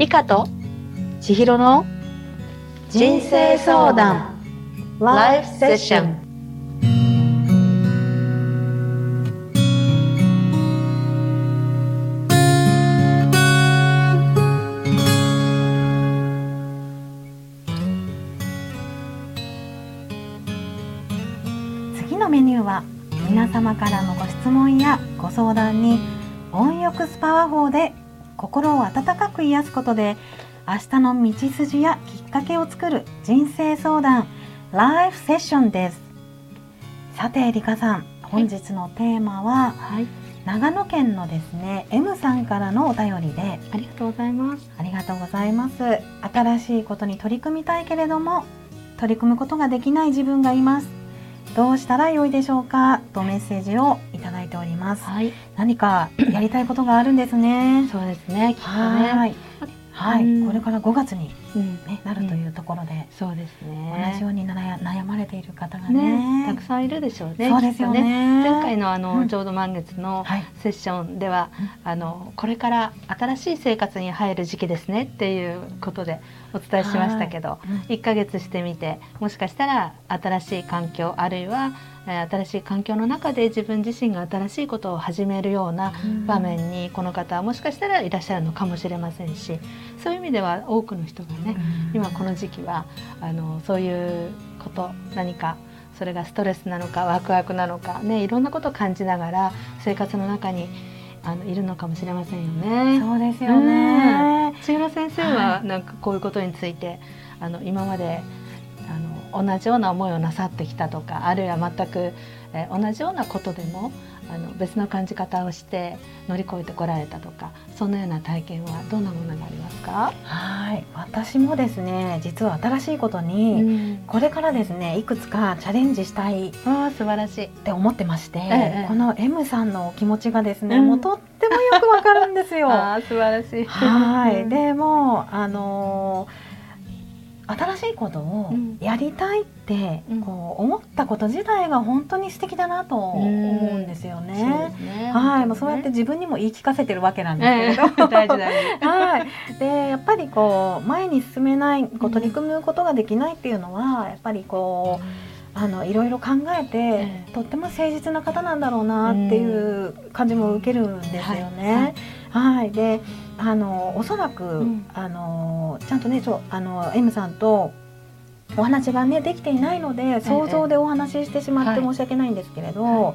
リカと千尋の人生相談。ライフセッション次のメニューは皆様からのご質問やご相談に温浴スパワ法で心を温かく癒すことで明日の道筋やきっかけを作る人生相談ライフセッションです。さてリカさん本日のテーマは、はい。長野県のですね M さんからのお便りでありがとうございます。ありがとうございます。新しいことに取り組みたいけれども取り組むことができない自分がいますどうしたらよいでしょうかとメッセージをいただいております。はい。何かやりたいことがあるんですね。そうですねきっとはいね。はい、うん。これから5月に、うん。ね、なるというところで、そうです同ねじように悩悩まれている方がね。ねたくさんいるでしょうねそうですよきっとね。前回のあの、うん。ちょうど満月のはい。セッションでは、あのこれから新しい生活に入る時期ですねっていうことでお伝えしましたけど、うん1ヶ月してみてもしかしたら新しい環境あるいは、えー新しい環境の中で自分自身が新しいことを始めるようなうん。場面にこの方はもしかしたらいらっしゃるのかもしれませんしそういう意味では多くの人がね、今この時期はあのそういうこと何かそれがストレスなのかワクワクなのかねいろんなことを感じながら生活の中にあのいるのかもしれませんよね。そうですよね、千尋先生はなんかこういうことについてあの今まであの同じような思いをなさってきたとかあるいは全く、えー同じようなことでもあの別の感じ方をして乗り越えてこられたとかそんなような体験はどんなものがありますか、はい。私もですね実は新しいことに、うん、これからですねいくつかチャレンジしたいあ素晴らしい。て思ってまして、ええこの M さんのお気持ちがですね、うん。もうとってもよくわかるんですよ。ああ素晴らしい。はい、うん。でもあのー新しいことをうんやりたいって、うん。こう思ったこと自体が本当に素敵だなと思うんですよね。はい、もうそうやって自分にも言い聞かせてるわけなんですけれど、え え大事大事。はい、でやっぱりこう前に進めないこう取り組むことができないっていうのはやっぱりこうあのいろいろ考えて、ええ。とっても誠実な方なんだろうなっていう感じも受けるんですよね。はい、であのおそらく、ん。あのちゃんとねそうあの M さんとお話がねできていないので想像でお話ししてしまってはい。申し訳ないんですけれど、はい。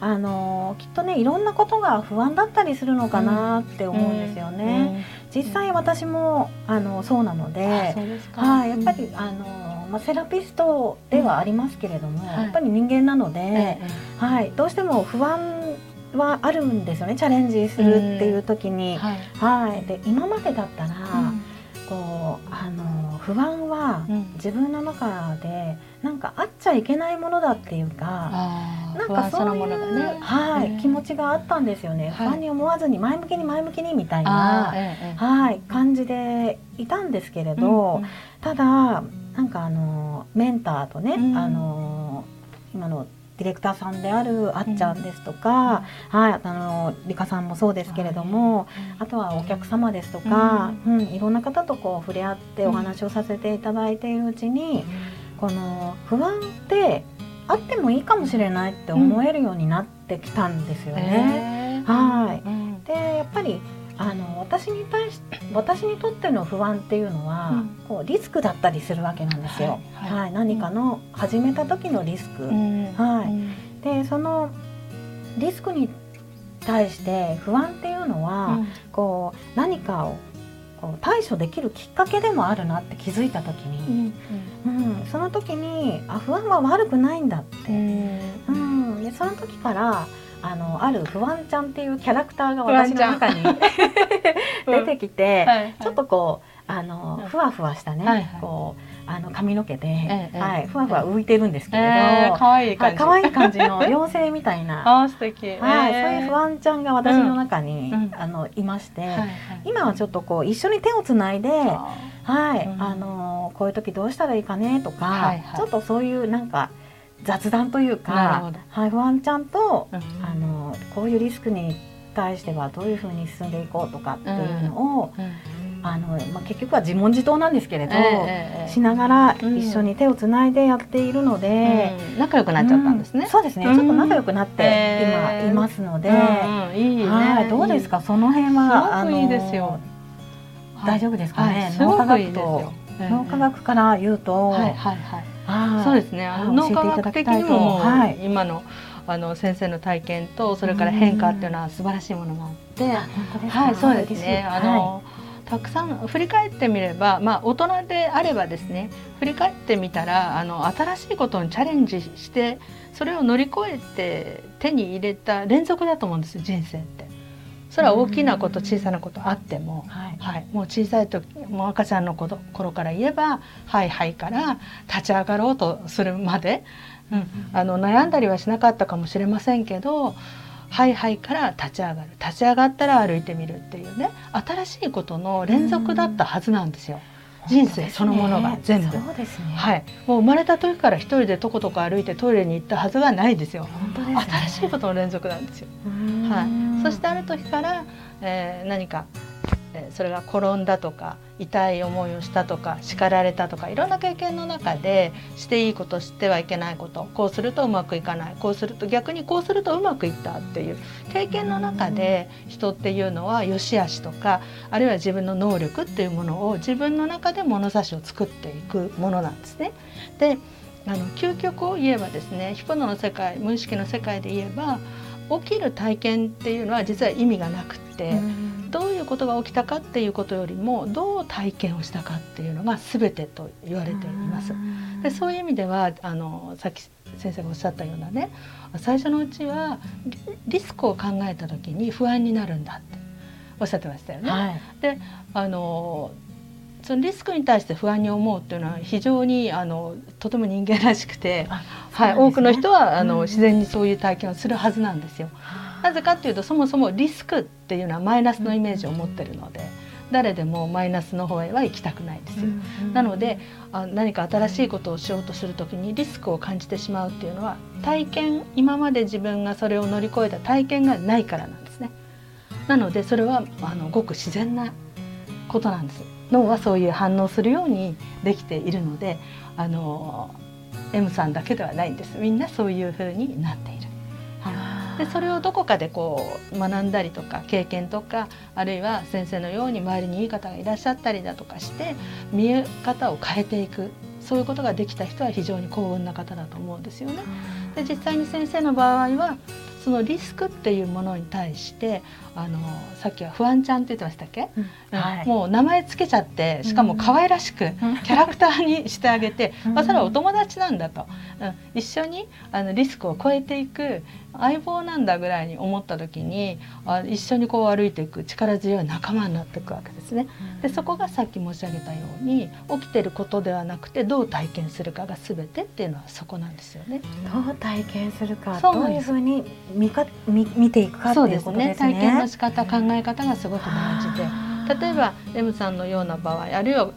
あのきっとねいろんなことが不安だったりするのかなって思うんですよね。実際私もあのそうなので。はい、やっぱり、あのまあ、セラピストではありますけれども、はい。やっぱり人間なので、ええ。はい、どうしても不安はあるんですよねチャレンジするっていう時ええに。はい。はい、で今までだったら、うん。こうあの不安はうん。自分の中でなんかあっちゃいけないものだっていうか。ああなんかそういうものがね。はい、うん。気持ちがあったんですよね、はい。不安に思わずに前向きに前向きにみたいあなあ、ええええ。はい、感じでいたんですけれど、うん。ただなんかあのメンターとね、うん。あの今のディレクターさんであるあっちゃんですとか、はい、あのリカさんもそうですけれども、あとはお客様ですとか、うん。いろんな方とこう触れ合ってお話をさせていただいているうちに、この不安ってあってもいいかもしれないって思えるようになってきたんですよね。ええはい。うん。でやっぱりあの私に対し私にとっての不安っていうのは、うん。こうリスクだったりするわけなんですよ。はいはい。はい、何かの始めた時のリスク。うん。はい。うん。でそのリスクに対して不安っていうのは、こう何かをこう対処できるきっかけでもあるなって気づいた時うに、ん。うん。その時にあ不安は悪くないんだって、うん。うん、でその時からあのある不安ちゃんっていうキャラクターが私の中に 出てきて、はいちょっとこうあのうん。ふわふわしたね、はいはい。こうあの髪の毛で、ええはい、ふわふわ浮いてるんですけれど、ええ可愛いはい、感じ。可愛い感じの妖精みたいな、ああ素敵。はい、ええ。そういう不安ちゃんが私の中に、うん。あのいまして、はいはい。今はちょっとこう一緒に手をつないで、あはい、うん。あのこういう時どうしたらいいかねとか、はいはい。ちょっとそういうなんか雑談というかはい、不安ちゃんと、うん。あのこういうリスクに対してはどういうふうに進んでいこうとかっていうのを、うん。あのまあ、結局は自問自答なんですけれど、ええしながら一緒に手をつないでやっているので、うん。仲良くなっちゃったんですね。そうですね、うん。ちょっと仲良くなってええ。今いますので、うんうん。いいね。はいどうですか？その辺はすごくいいですよ。大丈夫ですかね、脳科学とよ。脳科学から言うと、はいはいはい。はいそうですね。脳科学的にも今のあの先生の体験とそれから変化っていうのは素晴らしいものがあって、はいそうですね。あの、たくさん振り返ってみれば、まあ大人であればですね、振り返ってみたらあの新しいことにチャレンジしてそれを乗り越えて手に入れた連続だと思うんです人生って。それは大きなことうん小さなことあっても。はいはい、もう小さい時もう赤ちゃんの頃頃から言えば「はいはい」から立ち上がろうとするまで、うん、あの悩んだりはしなかったかもしれませんけど「はいはい」から立ち上がる立ち上がったら歩いてみるっていうね新しいことの連続だったはずなんですよ。人生そのものが全部ね。はい、もう生まれた時から一人でとことこ歩いてトイレに行ったはずがないですよ。本当ですね。新しいことの連続なんですよ。はい、そしてある時から、えー何か、えーそれが転んだとか痛い思いをしたとか叱られたとかいろんな経験の中でしていいことしてはいけないことこうするとうまくいかないこうすると逆にこうするとうまくいったっていう経験の中で人っていうのは良し悪しとかあるいは自分の能力っていうものを自分の中で物差しを作っていくものなんですね。であの究極を言えばですねヒプノの世界無意識の世界で言えば起きる体験っていうのは実は意味がなくって、どういうことが起きたかっていうことよりもどう体験をしたかっていうのが全てと言われています。でそういう意味ではあのさっき先生がおっしゃったようなね最初のうちはリリスクを考えた時に不安になるんだっておっしゃってましたよね。はい。あのそのリスクに対して不安に思うっていうのは非常にあのとても人間らしくて、あはい、多くの人はあの、うん自然にそういう体験をするはずなんですよ。なぜかっていうとそもそもリスクっていうのはマイナスのイメージを持ってるので、誰でもマイナスの方へは行きたくないんですよ。なのであ何か新しいことをしようとする時にリスクを感じてしまうっていうのは体験今まで自分がそれを乗り越えた体験がないからなんですね。なのでそれはあのごく自然なことなんです。脳はそういう反応するようにできているのであの M さんだけではないんです。みんなそういうふうになっている。はい、でそれをどこかでこう学んだりとか経験とかあるいは先生のように周りにいい方がいらっしゃったりだとかして見え方を変えていく。そういうことができた人は非常に幸運な方だと思うんですよね。で実際に先生の場合はそのリスクっていうものに対してあのさっきは不安ちゃんって言ってましたっけ、うん。はい。もう名前つけちゃってしかも可愛らしくうん。キャラクターにしてあげて、うん。まあ、それはお友達なんだと、うん、一緒にあのリスクを超えていく相棒なんだぐらいに思った時にあ一緒にこう歩いていく力強い仲間になっていくわけですね。でそこがさっき申し上げたように起きてることではなくてどう体験するかが全てっていうのはそこなんですよね。どう体験するか、どういうふうに見か見見ていくかってそうですいうことですね。ね。体験の仕方考え方がすごく大事で。例えば M さんのような場合あるいは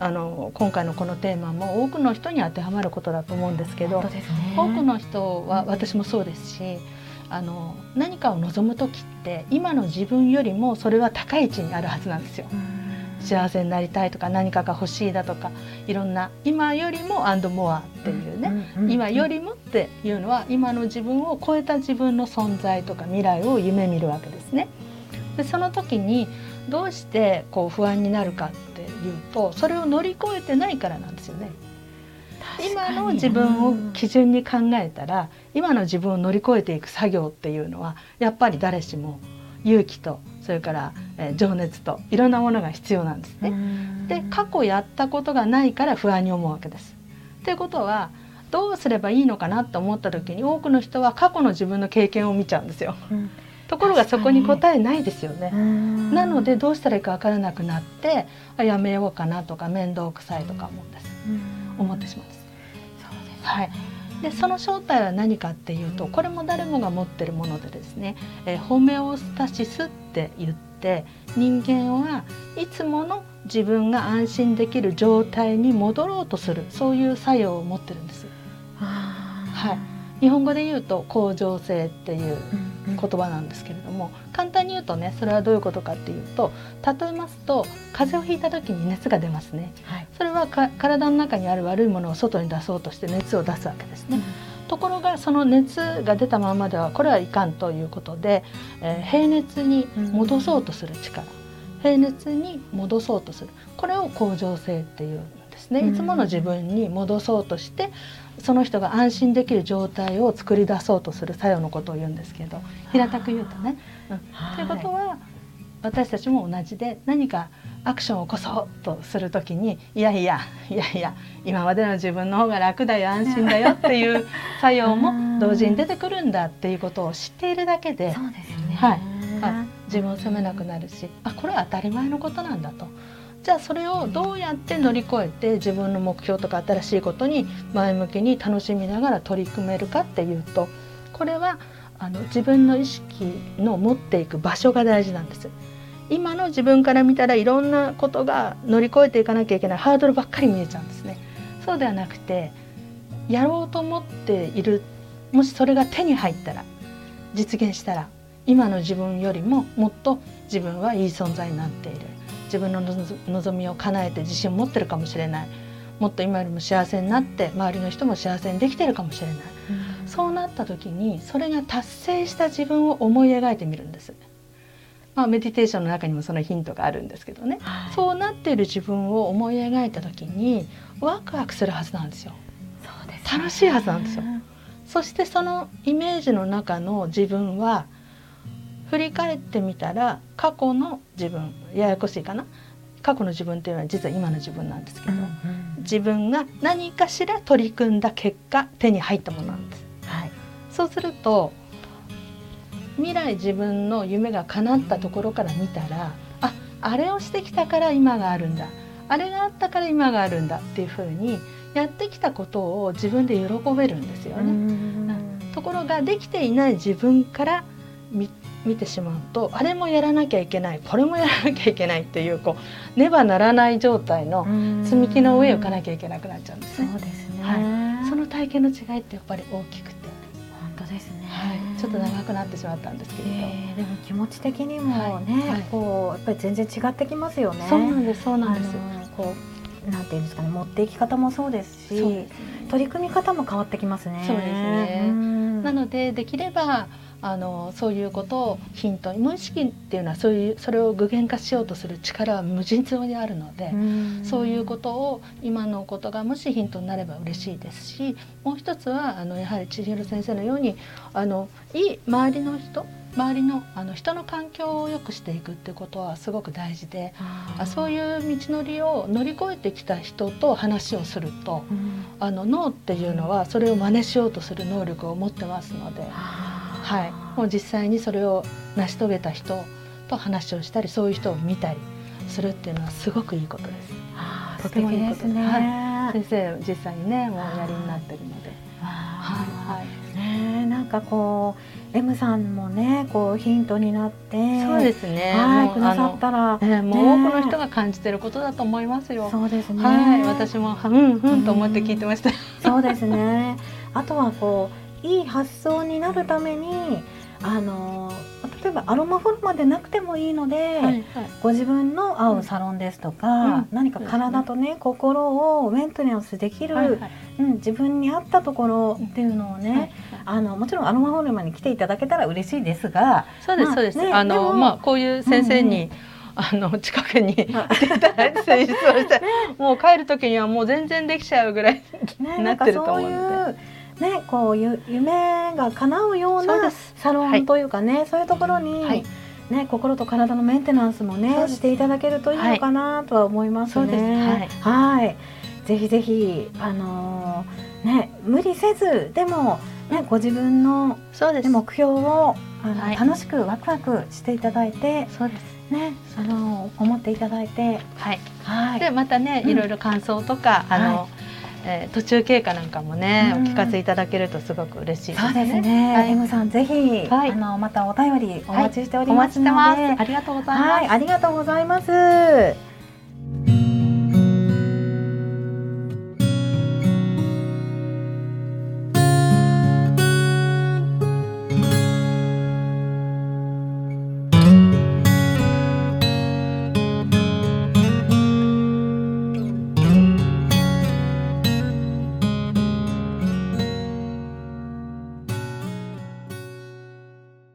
あの今回のこのテーマも多くの人に当てはまることだと思うんですけどね。多くの人は私もそうですしあの何かを望む時って今の自分よりもそれは高い位置にあるはずなんですよ。うん幸せになりたいとか何かが欲しいだとかいろんな今よりもアンドモアっていうね、うんうん今よりもっていうのは今の自分を超えた自分の存在とか未来を夢見るわけですね。でその時にどうしてこう不安になるかっていうとそれを乗り越えてないからなんですよね。今の自分を基準に考えたら今の自分を乗り越えていく作業っていうのはやっぱり誰しも勇気とそれから、えー情熱といろんなものが必要なんですね。で過去やったことがないから不安に思うわけです。ということはどうすればいいのかなと思った時に多くの人は過去の自分の経験を見ちゃうんですよ。うんところがそこに答えないですよね。うん。なのでどうしたらいいか分からなくなってあやめようかなとか面倒くさいとか思うんです。うん。思ってしまうんです。そうですはい、でその正体は何かっていうとこれも誰もが持ってるものでですね、えーホメオスタシスって言って人間はいつもの自分が安心できる状態に戻ろうとするそういう作用を持ってるんです。はい日本語で言うと恒常性っていう言葉なんですけれども、簡単に言うとねそれはどういうことかっていうと例えますと風邪をひいた時に熱が出ますね、はい、それは体の中にある悪いものを外に出そうとして熱を出すわけですね。うん。ところがその熱が出たままではこれはいかんということで、えー、平熱に戻そうとする力、平熱に戻そうとする。これを恒常性っていうんですね。いつもの自分に戻そうとしてその人が安心できる状態を作り出そうとする作用のことを言うんですけど平たく言うとね。うん、ということは私たちも同じで何かアクションを起こそうとする時にいやいやいやいや今までの自分の方が楽だよ安心だよっていう 作用も同時に出てくるんだっていうことを知っているだけで。はい、自分を責めなくなるしあこれは当たり前のことなんだと。じゃあそれをどうやって乗り越えて自分の目標とか新しいことに前向きに楽しみながら取り組めるかっていうとこれはあの自分の意識の持っていく場所が大事なんです。今の自分から見たらいろんなことが乗り越えていかなきゃいけないハードルばっかり見えちゃうんですね。そうではなくてやろうと思っているもしそれが手に入ったら実現したら今の自分よりももっと自分はいい存在になっている自分の望みを叶えて自信を持ってるかもしれないもっと今よりも幸せになって周りの人も幸せにできてるかもしれない、うん、そうなった時にそれが達成した自分を思い描いてみるんです。まあ、メディテーションの中にもそのヒントがあるんですけどね、はい、そうなっている自分を思い描いた時にワクワクするはずなんですよ。す、ね、楽しいはずなんですよ。そしてそのイメージの中の自分は振り返ってみたら過去の自分ややこしいかな？過去の自分っていうのは実は今の自分なんですけど、うんうん、自分が何かしら取り組んだ結果手に入ったものなんです。はい、そうすると未来自分の夢が叶ったところから見たらああれをしてきたから今があるんだ。あれがあったから今があるんだっていうふうにやってきたことを自分で喜べるんですよね。ところができていない自分から見見てしまうとあれもやらなきゃいけないこれもやらなきゃいけないっていうこうねばならない状態の積み木の上を行かなきゃいけなくなっちゃうんですね。そうですね、はい、その体験の違いってやっぱり大きくて。本当ですね、はい、ちょっと長くなってしまったんですけれど、えー、でも気持ち的にもね、はい、こうやっぱり全然違ってきますよね。そうなんですそうなんです。こうなんていうんですかね持っていき方もそうですし、ね、取り組み方も変わってきますね。そうですね。なのでできればあのそういうことをヒントに無意識っていうのはそういうそれを具現化しようとする力は無尽蔵にあるのでそういうことを今のことがもしヒントになれば嬉しいですしもう一つはあのやはり千尋先生のようにあのいい周りの人周りのあの人の環境を良くしていくっていうことはすごく大事であそういう道のりを乗り越えてきた人と話をすると、あの脳っていうのはそれを真似しようとする能力を持ってますので。はい、もう実際にそれを成し遂げた人と話をしたりそういう人を見たりするっていうのはすごくいいことです。とてもいいです。ね、はい、先生実際にねもうやりになってるので。はい、ねなんかこう M さんもねこうヒントになってそうですね。はいくださったら、ね、もう多くの人が感じてることだと思いますよ。そうですね。はい。私もうんうんと思って聞いてました、そうですね。あとはこういい発想になるためにあの例えばアロマフォルマでなくてもいいので、はいはい、ご自分の合うサロンですとか、うん、何か体とね、ね、心をメンテナンスできる、はいはい、うん、自分に合ったところっていうのをね、はいはい、あのもちろんアロマフォルマに来ていただけたら嬉しいですがそうです、そうです、ね、あのまあこういう先生に、うんあの近くに いただいて施術をして、ね、もう帰る時にはもう全然できちゃうぐらいに なってると思うので。ねね、こういう夢が叶うようなサロンというかね、はい、そういうところに、はい、ね、心と体のメンテナンスもねしていただけるといいのかなとは思いますね。はい、ぜひぜひあのー、ね無理せずでもねご自分の目標をあの、はい、楽しくワクワクしていただいて。そうです。ね、あの思っていただいて、はい、はい、でまたね、いろいろ感想とか、あの、えー、途中経過なんかもね、お聞かせいただけるとすごく嬉しいですね。そうですね。はい、M さんぜひ、はい、あのまたお便りお待ちしておりますので、はい、ありがとうございます。はい、ありがとうございます。